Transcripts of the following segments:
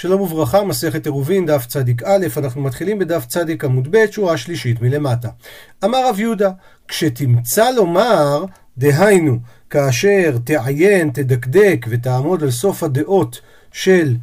שלום וברכה, מסכת עירובין, דף צדיק א', אנחנו מתחילים בדף צדיק עמוד ב', שורה שלישית מלמטה. אמר רב יהודה, כשתמצא לומר, דהיינו, כאשר תעיין, תדקדק ותעמוד על סוף הדעות של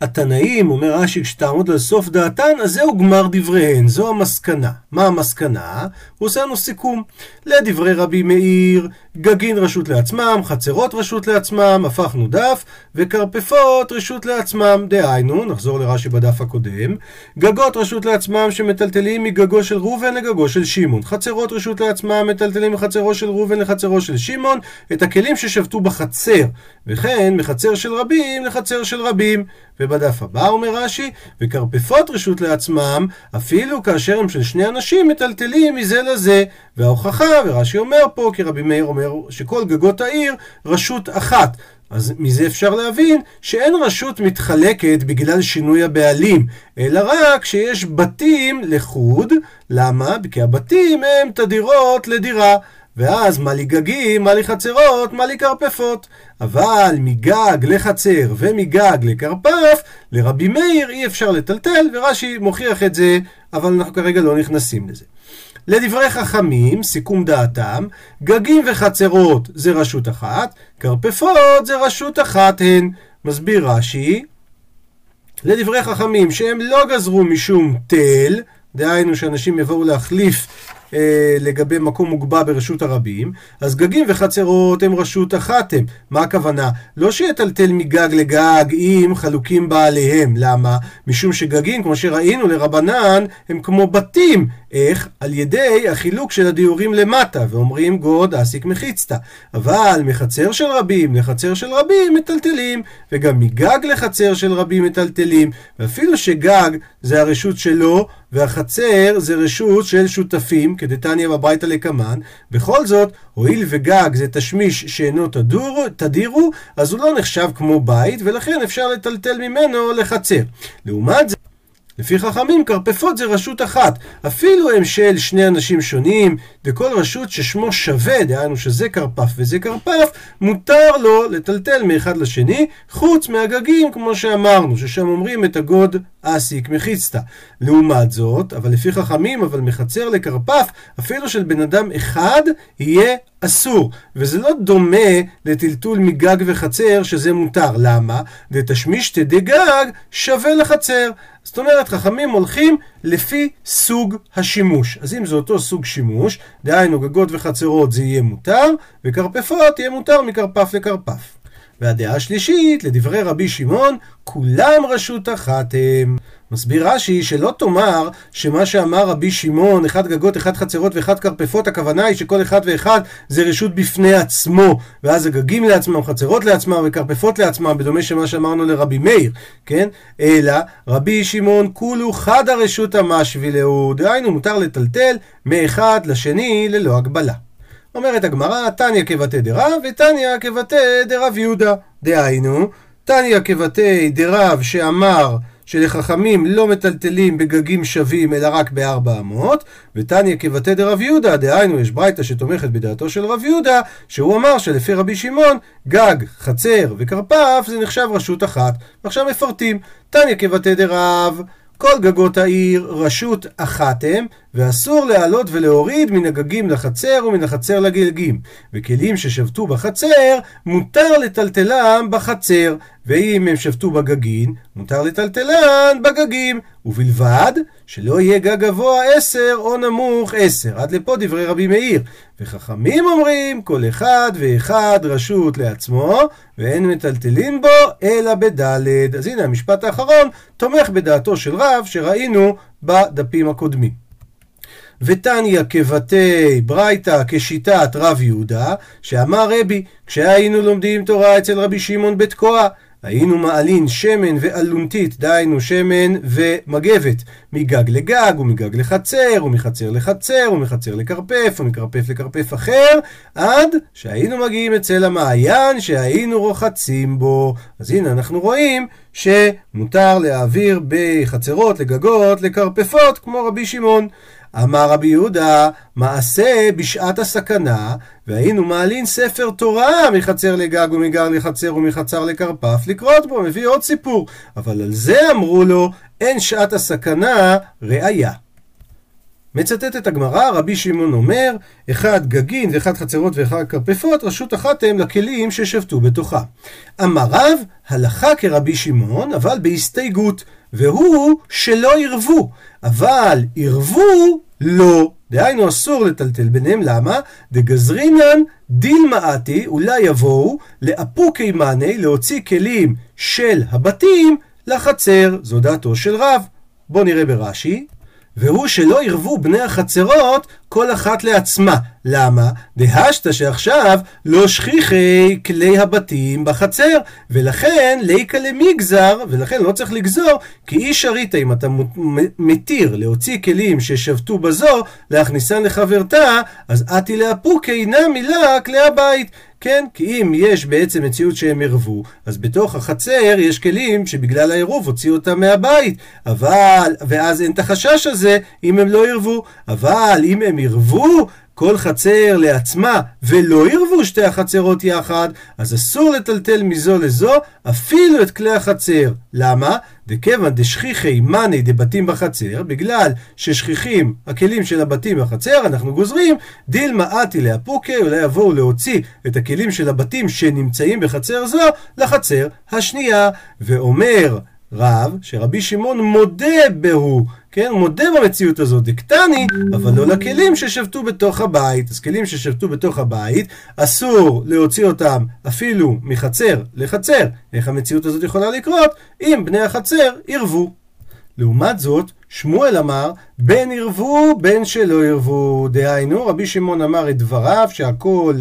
התנאים, אומר רש"י, כשתעמוד על סוף דעתן, אז זהו גמר דבריהן, זו המסקנה. מה המסקנה? הוא עושה לנו סיכום. לדברי רבי מאיר, גגין רשות לעצמם, חצרות רשות לעצמם, הפכנו דף, וכרפפות רשות לעצמם. דהיינו, נחזור לרש"י בדף הקודם, גגות רשות לעצמם שמטלטלים מגגו של ראובן לגגו של שמעון. חצרות רשות לעצמם מטלטלים מחצרו של ראובן לחצרו של שמעון, את הכלים ששבתו בחצר, וכן מחצר של רבים לחצר של רבים. ובדף הבא אומר רש"י, וכרפפות רשות לעצמם, אפילו כאשר הם של שני אנשים מטלטלים מזה לזה. וההוכחה, ורש"י אומר פה, כי רבי מאיר אומר שכל גגות העיר רשות אחת. אז מזה אפשר להבין שאין רשות מתחלקת בגלל שינוי הבעלים, אלא רק שיש בתים לחוד. למה? כי הבתים הם תדירות לדירה. ואז מה לי גגים, מה לי חצרות, מה לי כרפפות. אבל מגג לחצר ומגג לכרפף, לרבי מאיר אי אפשר לטלטל, ורש"י מוכיח את זה, אבל אנחנו כרגע לא נכנסים לזה. לדברי חכמים, סיכום דעתם, גגים וחצרות זה רשות אחת, כרפפות זה רשות אחת הן. מסביר רש"י, לדברי חכמים שהם לא גזרו משום תל, דהיינו שאנשים יבואו להחליף אה, לגבי מקום מוגבע ברשות הרבים, אז גגים וחצרות הם רשות אחת הם. מה הכוונה? לא שיטלטל מגג לגג אם חלוקים בעליהם. למה? משום שגגים, כמו שראינו לרבנן, הם כמו בתים. איך? על ידי החילוק של הדיורים למטה, ואומרים גוד אסיק מחיצתא. אבל מחצר של רבים לחצר של רבים מטלטלים, וגם מגג לחצר של רבים מטלטלים, ואפילו שגג זה הרשות שלו, והחצר זה רשות של שותפים, כדתניא בברייתא לקמן. בכל זאת, הואיל וגג זה תשמיש שאינו תדור, תדירו, אז הוא לא נחשב כמו בית, ולכן אפשר לטלטל ממנו לחצר. לעומת זה, לפי חכמים, כרפפות זה רשות אחת. אפילו הם של שני אנשים שונים, וכל רשות ששמו שווה, דהיינו שזה כרפף וזה כרפף, מותר לו לטלטל מאחד לשני, חוץ מהגגים, כמו שאמרנו, ששם אומרים את הגוד אסיק מחיצתא. לעומת זאת, אבל לפי חכמים, אבל מחצר לכרפף, אפילו של בן אדם אחד, יהיה אסור. וזה לא דומה לטלטול מגג וחצר, שזה מותר. למה? דתשמיש תדי גג שווה לחצר. זאת אומרת, חכמים הולכים לפי סוג השימוש. אז אם זה אותו סוג שימוש, דהיינו גגות וחצרות זה יהיה מותר, וכרפפות יהיה מותר מכרפף לכרפף. והדעה השלישית, לדברי רבי שמעון, כולם רשות אחת הם. מסביר רש"י שלא תאמר שמה שאמר רבי שמעון, אחד גגות, אחד חצרות ואחד כרפפות, הכוונה היא שכל אחד ואחד זה רשות בפני עצמו, ואז הגגים לעצמם, חצרות לעצמם וכרפפות לעצמם, בדומה שמה שאמרנו לרבי מאיר, כן? אלא רבי שמעון כולו חד הרשות המשווה להו, דהיינו מותר לטלטל מאחד לשני ללא הגבלה. אומרת הגמרא, תניא כבתי דרב ותניא כבתי דרב יהודה. דהיינו, תניא כבתי דרב שאמר שלחכמים לא מטלטלים בגגים שווים אלא רק בארבע אמות, ותניא כבתי דרב יהודה, דהיינו יש ברייתא שתומכת בדעתו של רב יהודה, שהוא אמר שלפי רבי שמעון, גג, חצר וכרפף זה נחשב רשות אחת. ועכשיו מפרטים, תניא כבתי דרב כל גגות העיר רשות אחת הם, ואסור להעלות ולהוריד מן הגגים לחצר ומן החצר לגלגים. וכלים ששבתו בחצר, מותר לטלטלם בחצר, ואם הם שבתו בגגין, מותר לטלטלן בגגים, ובלבד שלא יהיה גג גבוה עשר או נמוך עשר. עד לפה דברי רבי מאיר. וחכמים אומרים, כל אחד ואחד רשות לעצמו, ואין מטלטלים בו אלא בדלת. אז הנה המשפט האחרון תומך בדעתו של רב שראינו בדפים הקודמים. ותניא כבתי ברייתא כשיטת רב יהודה, שאמר רבי, כשהיינו לומדים תורה אצל רבי שמעון בתקוע, היינו מעלין שמן ואלונתית, דהיינו שמן ומגבת, מגג לגג ומגג לחצר, ומחצר לחצר, ומחצר לכרפף, ומכרפף לכרפף אחר, עד שהיינו מגיעים אצל המעיין שהיינו רוחצים בו. אז הנה אנחנו רואים שמותר להעביר בחצרות, לגגות, לכרפפות, כמו רבי שמעון. אמר רבי יהודה, מעשה בשעת הסכנה, והיינו מעלין ספר תורה מחצר לגג ומגר לחצר ומחצר לכרפף לקרות בו, מביא עוד סיפור. אבל על זה אמרו לו, אין שעת הסכנה ראיה. מצטטת הגמרא, רבי שמעון אומר, אחד גגין ואחד חצרות ואחד כרפפות, רשות אחת הם לכלים ששבתו בתוכה. אמר רב, הלכה כרבי שמעון, אבל בהסתייגות, והוא שלא ירבו, אבל ירבו לא. דהיינו אסור לטלטל ביניהם, למה? דגזרינן דיל מעטי, אולי יבואו לאפוקי מאני, להוציא כלים של הבתים לחצר. זו דעתו של רב. בואו נראה ברש"י. והוא שלא ירבו בני החצרות כל אחת לעצמה. למה? דהשתא שעכשיו לא שכיחי כלי הבתים בחצר, ולכן ליקה למגזר, ולכן לא צריך לגזור, כי איש הריתא, אם אתה מתיר להוציא כלים ששבתו בזו, להכניסן לחברתה, אז אתי לאפוקי נמי לה כלי הבית. כן, כי אם יש בעצם מציאות שהם ערבו, אז בתוך החצר יש כלים שבגלל העירוב הוציאו אותם מהבית. אבל, ואז אין את החשש הזה אם הם לא ערבו. אבל אם הם ערבו, כל חצר לעצמה ולא ירבו שתי החצרות יחד, אז אסור לטלטל מזו לזו אפילו את כלי החצר. למה? דכיוון דשכיחי מאני דבתים בחצר, בגלל ששכיחים הכלים של הבתים בחצר, אנחנו גוזרים דילמה אתי לאפוקי, אולי יבואו להוציא את הכלים של הבתים שנמצאים בחצר זו לחצר השנייה. ואומר רב, שרבי שמעון מודה בהו, כן, מודה במציאות הזאת, דקטני, אבל לא לכלים ששבתו בתוך הבית. אז כלים ששבתו בתוך הבית, אסור להוציא אותם אפילו מחצר לחצר. איך המציאות הזאת יכולה לקרות? אם בני החצר ירבו. לעומת זאת, שמואל אמר, בין ירבו, בין שלא ירבו. דהיינו, רבי שמעון אמר את דבריו, שהכל...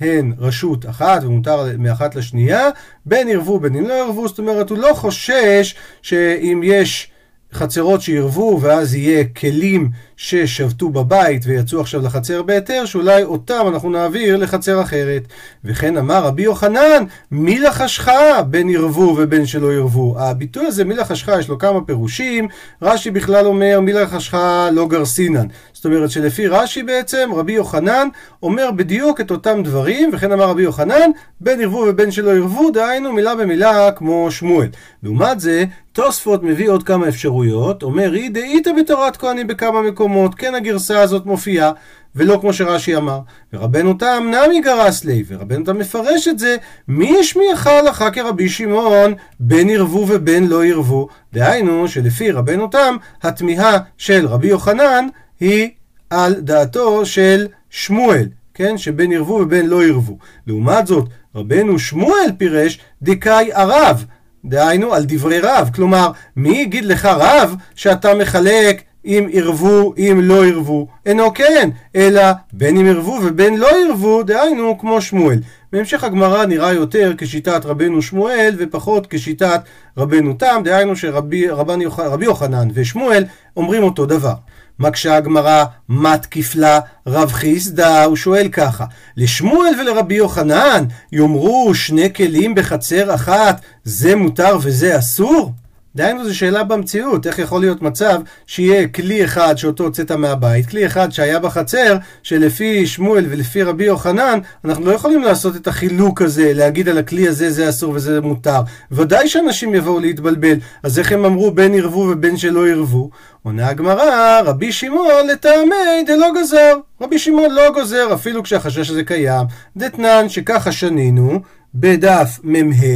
הן רשות אחת ומותר מאחת לשנייה, בין ירבו בין אם לא ירבו, זאת אומרת הוא לא חושש שאם יש חצרות שירבו ואז יהיה כלים ששבתו בבית ויצאו עכשיו לחצר בהיתר, שאולי אותם אנחנו נעביר לחצר אחרת. וכן אמר רבי יוחנן, מי לחשך בין ירבו ובין שלא ירבו. הביטוי הזה, מי לחשך, יש לו כמה פירושים. רש"י בכלל אומר, מי לחשך לא גרסינן. זאת אומרת שלפי רש"י בעצם, רבי יוחנן אומר בדיוק את אותם דברים, וכן אמר רבי יוחנן, בין ירבו ובין שלא ירבו, דהיינו מילה במילה כמו שמואל. לעומת זה, תוספות מביא עוד כמה אפשרויות, אומר, היא דאיתא בתורת כהנים בכמה מקומות, כן הגרסה הזאת מופיעה, ולא כמו שרש"י אמר. ורבנו תם נמי גרס לי, ורבנו תם מפרש את זה, מי השמיעך הלכה כרבי שמעון, בין ירבו ובין לא ירבו. דהיינו, שלפי רבנו תם, התמיהה של רבי יוחנן היא על דעתו של שמואל, כן? שבין ירבו ובין לא ירבו. לעומת זאת, רבנו שמואל פירש דקאי ערב. דהיינו על דברי רב, כלומר, מי יגיד לך רב שאתה מחלק אם ירבו, אם לא ירבו? אינו כן, אלא בין אם ירבו ובין לא ירבו, דהיינו כמו שמואל. בהמשך הגמרא נראה יותר כשיטת רבנו שמואל ופחות כשיטת רבנו תם, דהיינו שרבי רבי יוחנן ושמואל אומרים אותו דבר. מקשה הגמרא, מה תקיפלה רב חיסדא? הוא שואל ככה, לשמואל ולרבי יוחנן יאמרו שני כלים בחצר אחת, זה מותר וזה אסור? דהיינו זו שאלה במציאות, איך יכול להיות מצב שיהיה כלי אחד שאותו הוצאת מהבית, כלי אחד שהיה בחצר, שלפי שמואל ולפי רבי יוחנן, אנחנו לא יכולים לעשות את החילוק הזה, להגיד על הכלי הזה זה אסור וזה מותר. ודאי שאנשים יבואו להתבלבל, אז איך הם אמרו בין ירבו ובין שלא ירבו? עונה הגמרא, רבי שמעון לטעמי דלא גזר. רבי שמעון לא גוזר, אפילו כשהחשש הזה קיים. דתנן שככה שנינו, בדף מ"ה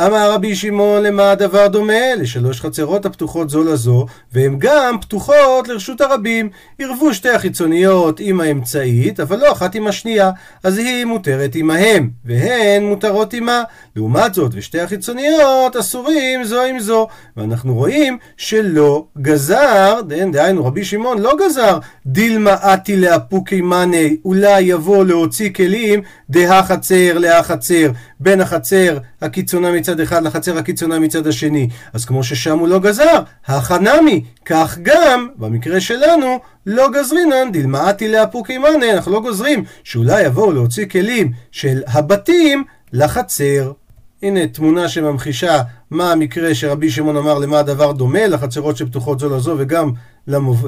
אמר רבי שמעון למה הדבר דומה? לשלוש חצרות הפתוחות זו לזו, והן גם פתוחות לרשות הרבים. ערבו שתי החיצוניות עם האמצעית, אבל לא אחת עם השנייה, אז היא מותרת עמהם, והן מותרות עמה. לעומת זאת, ושתי החיצוניות אסורים זו עם זו. ואנחנו רואים שלא גזר, דהיינו רבי שמעון לא גזר, דילמה אתי לאפוקי מאני, אולי יבוא להוציא כלים דה חצר להחצר, בין החצר הקיצונה מצד אחד לחצר הקיצונה מצד השני. אז כמו ששם הוא לא גזר, החנמי, כך גם, במקרה שלנו, לא גזרינן דילמאתי לאפוקי מאנה, אנחנו לא גוזרים שאולי יבואו להוציא כלים של הבתים לחצר. הנה תמונה שממחישה מה המקרה שרבי שמעון אמר למה הדבר דומה, לחצרות שפתוחות זו לזו וגם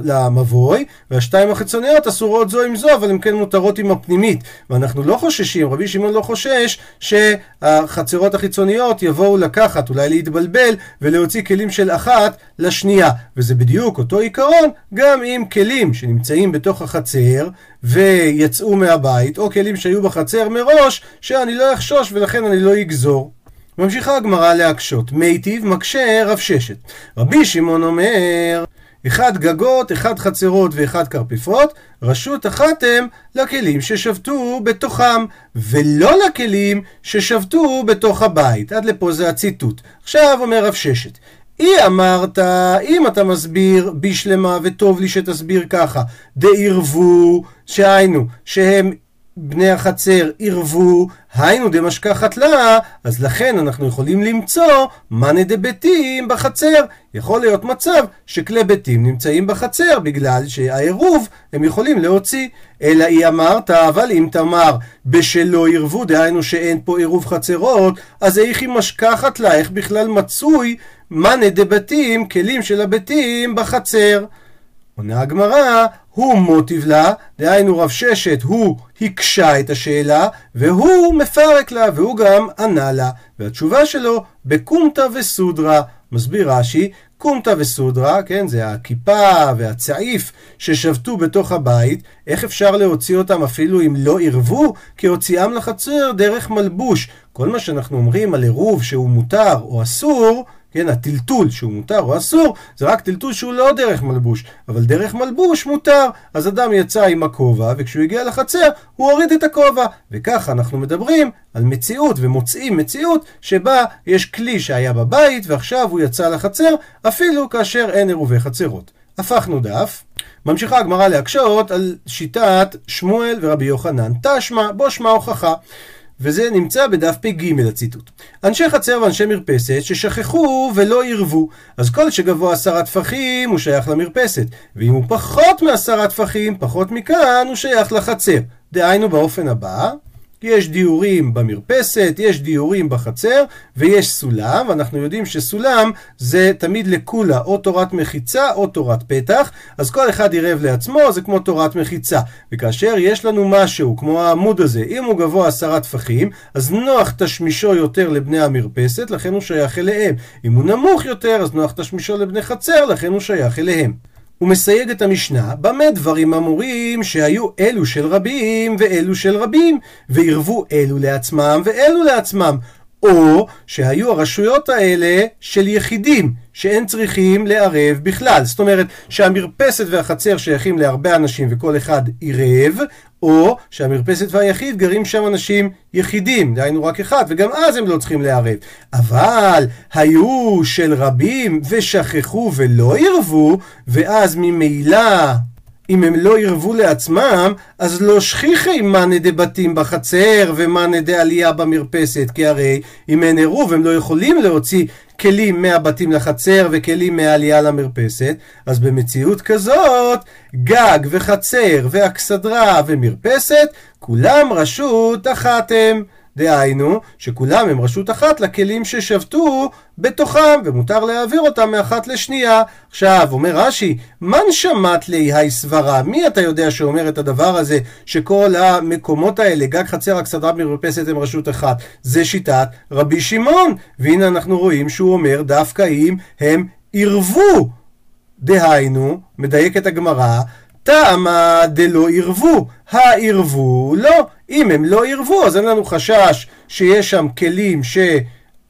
למבוי, והשתיים החיצוניות אסורות זו עם זו, אבל הן כן מותרות עם הפנימית. ואנחנו לא חוששים, רבי שמעון לא חושש שהחצרות החיצוניות יבואו לקחת, אולי להתבלבל, ולהוציא כלים של אחת לשנייה. וזה בדיוק אותו עיקרון גם עם כלים שנמצאים בתוך החצר ויצאו מהבית, או כלים שהיו בחצר מראש, שאני לא אחשוש ולכן אני לא אגזור. ממשיכה הגמרא להקשות. מיטיב מקשה רב ששת. רבי שמעון אומר אחד גגות, אחד חצרות ואחד כרפיפות, רשות אחת הם לכלים ששבתו בתוכם, ולא לכלים ששבתו בתוך הבית. עד לפה זה הציטוט. עכשיו אומר רב ששת, אי אמרת, אם אתה מסביר בשלמה וטוב לי שתסביר ככה, דעירבו, שהיינו, שהם בני החצר עירבו, היינו דמשכחת לה, אז לכן אנחנו יכולים למצוא מאנה דביתים בחצר. יכול להיות מצב שכלי ביתים נמצאים בחצר בגלל שהעירוב הם יכולים להוציא. אלא היא אמרת, אבל אם תאמר בשלא עירבו, דהיינו שאין פה עירוב חצרות, אז איך היא משכחת לה, איך בכלל מצוי מאנה דביתים, כלים של הביתים בחצר. עונה הגמרא, הוא מוטיב לה, דהיינו רב ששת, הוא הקשה את השאלה, והוא מפרק לה, והוא גם ענה לה. והתשובה שלו, בקומתא וסודרה. מסביר רש"י, קומתא וסודרה, כן, זה הכיפה והצעיף ששבתו בתוך הבית, איך אפשר להוציא אותם אפילו אם לא עירבו? כי הוציאם לחצר דרך מלבוש. כל מה שאנחנו אומרים על עירוב שהוא מותר או אסור, כן, הטלטול שהוא מותר או אסור, זה רק טלטול שהוא לא דרך מלבוש, אבל דרך מלבוש מותר. אז אדם יצא עם הכובע, וכשהוא הגיע לחצר, הוא הוריד את הכובע. וככה אנחנו מדברים על מציאות, ומוצאים מציאות שבה יש כלי שהיה בבית, ועכשיו הוא יצא לחצר, אפילו כאשר אין עירובי חצרות. הפכנו דף. ממשיכה הגמרא להקשות על שיטת שמואל ורבי יוחנן. תשמע, בו שמע הוכחה. וזה נמצא בדף פ"ג הציטוט. אנשי חצר ואנשי מרפסת ששכחו ולא עירבו, אז כל שגבוה עשרה טפחים הוא שייך למרפסת, ואם הוא פחות מעשרה טפחים, פחות מכאן, הוא שייך לחצר. דהיינו באופן הבא, יש דיורים במרפסת, יש דיורים בחצר, ויש סולם, ואנחנו יודעים שסולם זה תמיד לקולה, או תורת מחיצה או תורת פתח, אז כל אחד עירב לעצמו, זה כמו תורת מחיצה. וכאשר יש לנו משהו, כמו העמוד הזה, אם הוא גבוה עשרה טפחים, אז נוח תשמישו יותר לבני המרפסת, לכן הוא שייך אליהם. אם הוא נמוך יותר, אז נוח תשמישו לבני חצר, לכן הוא שייך אליהם. הוא מסייג את המשנה, במה דברים אמורים שהיו אלו של רבים ואלו של רבים, ועירבו אלו לעצמם ואלו לעצמם, או שהיו הרשויות האלה של יחידים, שאין צריכים לערב בכלל. זאת אומרת שהמרפסת והחצר שייכים להרבה אנשים וכל אחד עירב, או שהמרפסת והיחיד גרים שם אנשים יחידים, דהיינו רק אחד, וגם אז הם לא צריכים לערב. אבל היו של רבים ושכחו ולא עירבו, ואז ממילא אם הם לא ירבו לעצמם, אז לא שכיחי מאנה דבתים בחצר ומאנה דעלייה במרפסת, כי הרי אם אין עירוב הם לא יכולים להוציא כלים מהבתים לחצר וכלים מהעלייה למרפסת, אז במציאות כזאת, גג וחצר ואכסדרה ומרפסת, כולם רשות אחת הם. דהיינו, שכולם הם רשות אחת לכלים ששבתו בתוכם, ומותר להעביר אותם מאחת לשנייה. עכשיו, אומר רש"י, מן שמט לי היי סברה? מי אתה יודע שאומר את הדבר הזה, שכל המקומות האלה, גג חצר, אכסדרה מרפסת הם רשות אחת? זה שיטת רבי שמעון. והנה אנחנו רואים שהוא אומר, דווקא אם הם עירבו. דהיינו, מדייקת הגמרא, טעמה דלא עירבו, העירבו לא. אם הם לא עירבו, אז אין לנו חשש שיש שם כלים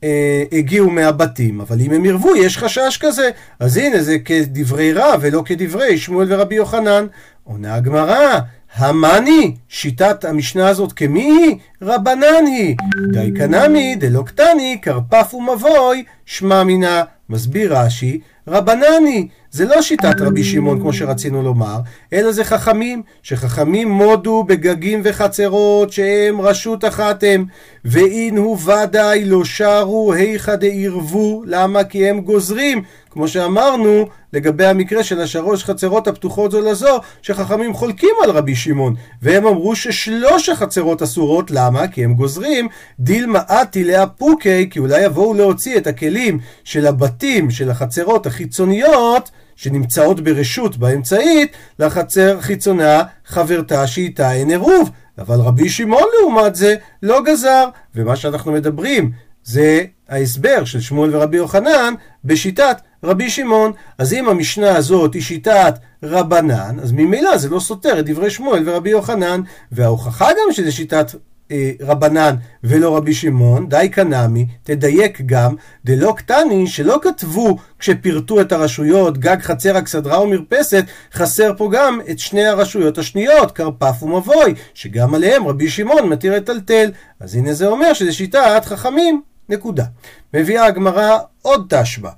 שהגיעו מהבתים, אבל אם הם עירבו, יש חשש כזה. אז הנה, זה כדברי רב ולא כדברי שמואל ורבי יוחנן. עונה הגמרא, המאני, שיטת המשנה הזאת כמי היא? רבנן היא. די קנמי דלא קטני, כרפף ומבוי, שמע מינה. מסביר רש"י, רבנני, זה לא שיטת רבי שמעון כמו שרצינו לומר, אלא זה חכמים, שחכמים מודו בגגים וחצרות שהם רשות אחת הם, ואין הוא ודאי לא שרו היכא דעירבו, למה? כי הם גוזרים, כמו שאמרנו לגבי המקרה של השלוש חצרות הפתוחות זו לזו, שחכמים חולקים על רבי שמעון, והם אמרו ששלוש החצרות אסורות, למה? כי הם גוזרים דילמה אתי לאפוקי, כי אולי יבואו להוציא את הכלים של הבתים של החצרות החיצוניות שנמצאות ברשות באמצעית, לחצר חיצונה חברתה שאיתה אין עירוב. אבל רבי שמעון לעומת זה לא גזר, ומה שאנחנו מדברים זה ההסבר של שמואל ורבי יוחנן בשיטת רבי שמעון. אז אם המשנה הזאת היא שיטת רבנן, אז ממילא זה לא סותר את דברי שמואל ורבי יוחנן, וההוכחה גם שזה שיטת רבנן ולא רבי שמעון, די קנמי, תדייק גם, דלא קטני שלא כתבו כשפירטו את הרשויות, גג, חצר, אכסדרה ומרפסת, חסר פה גם את שני הרשויות השניות, כרפף ומבוי, שגם עליהם רבי שמעון מתיר לטלטל. אז הנה זה אומר שזה שיטת חכמים, נקודה. מביאה הגמרא עוד תשבע.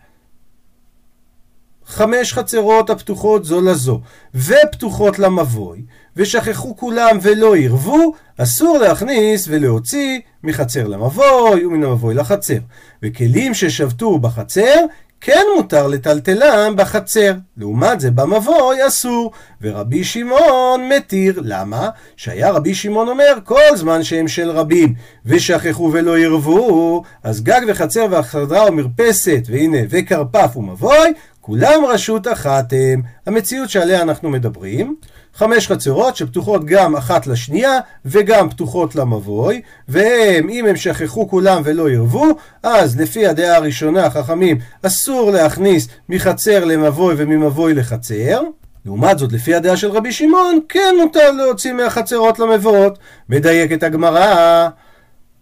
חמש חצרות הפתוחות זו לזו, ופתוחות למבוי, ושכחו כולם ולא ירבו, אסור להכניס ולהוציא מחצר למבוי ומן המבוי לחצר. וכלים ששבתו בחצר, כן מותר לטלטלם בחצר. לעומת זה במבוי אסור. ורבי שמעון מתיר. למה? שהיה רבי שמעון אומר כל זמן שהם של רבים ושכחו ולא ירבו, אז גג וחצר והחדרה ומרפסת, והנה, וכרפף ומבוי, כולם רשות אחת הם. המציאות שעליה אנחנו מדברים, חמש חצרות שפתוחות גם אחת לשנייה וגם פתוחות למבוי, והם, אם הם שכחו כולם ולא ירבו, אז לפי הדעה הראשונה, חכמים, אסור להכניס מחצר למבוי וממבוי לחצר. לעומת זאת, לפי הדעה של רבי שמעון, כן מותר להוציא מהחצרות למבואות. מדייקת הגמרא,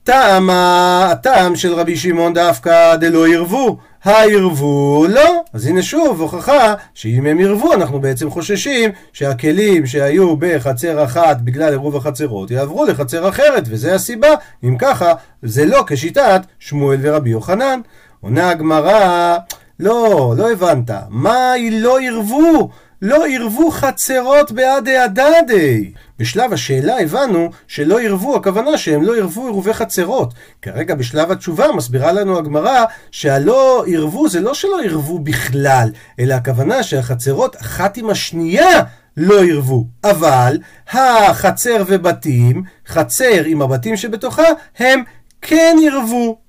טעם, הטעם של רבי שמעון דווקא דלא ירבו. הירבו לא. אז הנה שוב הוכחה שאם הם ירבו אנחנו בעצם חוששים שהכלים שהיו בחצר אחת בגלל עירוב החצרות יעברו לחצר אחרת וזה הסיבה אם ככה זה לא כשיטת שמואל ורבי יוחנן. עונה הגמרא לא, לא הבנת. מה לא ירבו? לא ירבו חצרות בעדי הדדי. בשלב השאלה הבנו שלא ירבו, הכוונה שהם לא ירבו עירובי חצרות. כרגע בשלב התשובה מסבירה לנו הגמרא שהלא ירבו זה לא שלא ירבו בכלל, אלא הכוונה שהחצרות אחת עם השנייה לא ירבו. אבל החצר ובתים, חצר עם הבתים שבתוכה, הם כן ירבו.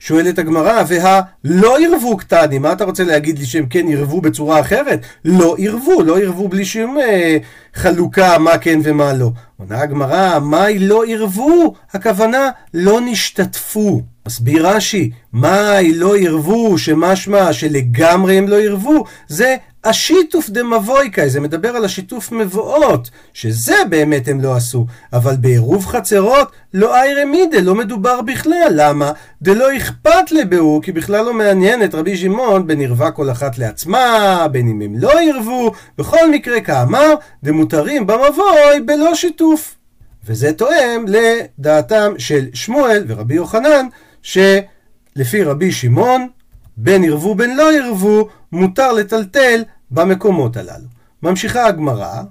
שואלת הגמרא, והלא ירבו קטנים, מה אתה רוצה להגיד לי שהם כן ירבו בצורה אחרת? לא ירבו, לא ירבו בלי שום אה, חלוקה מה כן ומה לא. עונה הגמרא, מהי לא ירבו? הכוונה לא נשתתפו. מסביר רש"י, מהי לא ירבו, שמשמע שלגמרי הם לא ירבו, זה השיתוף דמבויקאי, זה מדבר על השיתוף מבואות, שזה באמת הם לא עשו, אבל בעירוב חצרות לא איירה מידה, לא מדובר בכלל, למה? דלא אכפת לבהו, כי בכלל לא מעניין את רבי שמעון בין ערווה כל אחת לעצמה, בין אם הם לא ירבו, בכל מקרה כאמר, דמותרים במבוי בלא שיתוף. וזה תואם לדעתם של שמואל ורבי יוחנן, שלפי רבי שמעון, בין ירבו בין לא ירבו, מותר לטלטל במקומות הללו. ממשיכה הגמרא,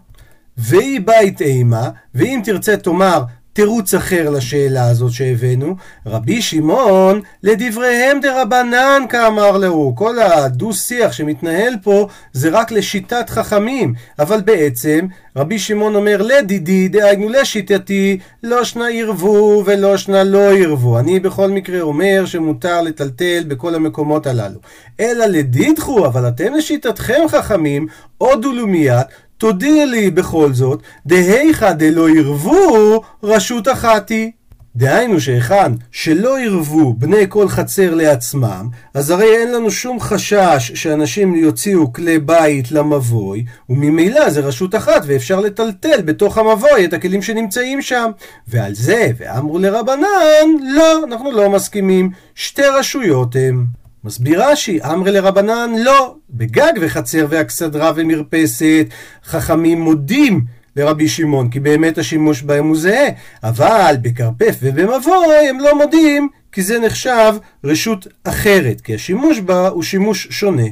והיא בית אימה, ואם תרצה תאמר תירוץ אחר לשאלה הזאת שהבאנו, רבי שמעון לדבריהם דרבנן כאמר להו. כל הדו-שיח שמתנהל פה זה רק לשיטת חכמים, אבל בעצם רבי שמעון אומר לדידי, דהיינו לשיטתי, לא שנה ירבו ולא שנה לא ירבו. אני בכל מקרה אומר שמותר לטלטל בכל המקומות הללו. אלא לדידחו, אבל אתם לשיטתכם חכמים, הודו לומיית, תודיע לי בכל זאת, דהיכא דלא ירבו רשות אחת היא. דהיינו שהיכן שלא ירבו בני כל חצר לעצמם, אז הרי אין לנו שום חשש שאנשים יוציאו כלי בית למבוי, וממילא זה רשות אחת ואפשר לטלטל בתוך המבוי את הכלים שנמצאים שם. ועל זה, ואמרו לרבנן, לא, אנחנו לא מסכימים, שתי רשויות הם. מסביר רש"י, אמרי לרבנן לא, בגג וחצר ואכסדרה ומרפסת, חכמים מודים לרבי שמעון, כי באמת השימוש בהם הוא זהה, אבל בכרפף ובמבוי הם לא מודים, כי זה נחשב רשות אחרת, כי השימוש בה הוא שימוש שונה.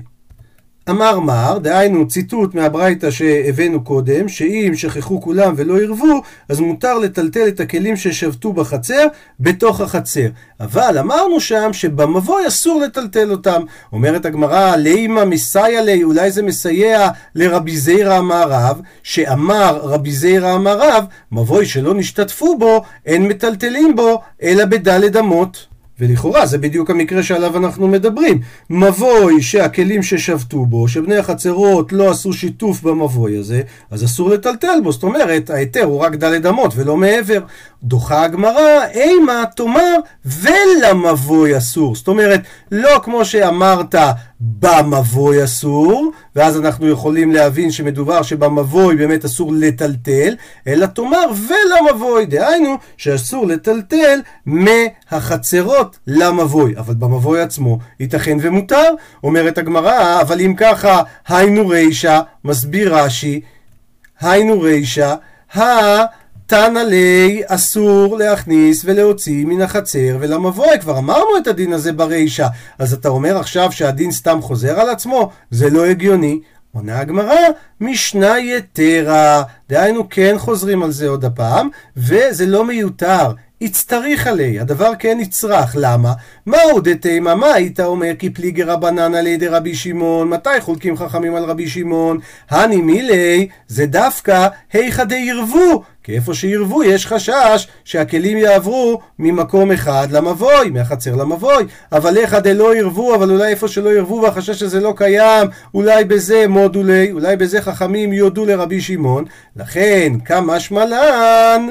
אמר מר, דהיינו ציטוט מהברייתא שהבאנו קודם, שאם שכחו כולם ולא ירבו, אז מותר לטלטל את הכלים ששבתו בחצר, בתוך החצר. אבל אמרנו שם שבמבוי אסור לטלטל אותם. אומרת הגמרא, לימה מסייע לי, אולי זה מסייע לרבי זיירא המערב, שאמר רבי זיירא המערב, מבוי שלא נשתתפו בו, אין מטלטלים בו, אלא בדלת אמות. ולכאורה זה בדיוק המקרה שעליו אנחנו מדברים. מבוי שהכלים ששבתו בו, שבני החצרות לא עשו שיתוף במבוי הזה, אז אסור לטלטל בו. זאת אומרת, ההיתר הוא רק דלת אמות ולא מעבר. דוחה הגמרא, אימה תאמר ולמבוי אסור. זאת אומרת, לא כמו שאמרת במבוי אסור, ואז אנחנו יכולים להבין שמדובר שבמבוי באמת אסור לטלטל, אלא תאמר ולמבוי, דהיינו שאסור לטלטל מהחצרות למבוי, אבל במבוי עצמו ייתכן ומותר, אומרת הגמרא, אבל אם ככה, היינו רישא, מסביר רש"י, היינו רישא, ה... תנא לי אסור להכניס ולהוציא מן החצר ולמבוי. כבר אמרנו את הדין הזה ברישא. אז אתה אומר עכשיו שהדין סתם חוזר על עצמו? זה לא הגיוני. עונה הגמרא, משנה יתרה. דהיינו, כן חוזרים על זה עוד הפעם, וזה לא מיותר. הצטריך עלי, הדבר כן נצרך, למה? מהו דתימה, מה היית אומר כי פליגי רבנן על ידי רבי שמעון? מתי חולקים חכמים על רבי שמעון? הני מילי, זה דווקא היכא דירבו, כי איפה שירבו יש חשש שהכלים יעברו ממקום אחד למבוי, מהחצר למבוי. אבל איך דלא ירבו, אבל אולי איפה שלא ירבו והחשש הזה לא קיים, אולי בזה מודולי, אולי בזה חכמים יודו לרבי שמעון. לכן, כמה שמלן.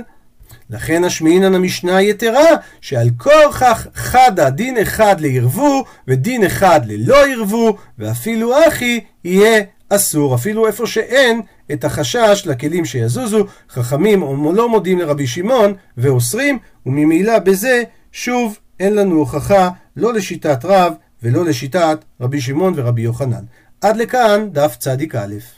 לכן השמעינן המשנה יתרה, שעל כורכך חדה דין אחד לירבו, ודין אחד ללא ירבו, ואפילו אחי יהיה אסור, אפילו איפה שאין את החשש לכלים שיזוזו, חכמים לא מודים לרבי שמעון ואוסרים, וממילא בזה שוב אין לנו הוכחה לא לשיטת רב ולא לשיטת רבי שמעון ורבי יוחנן. עד לכאן דף צדיק א'.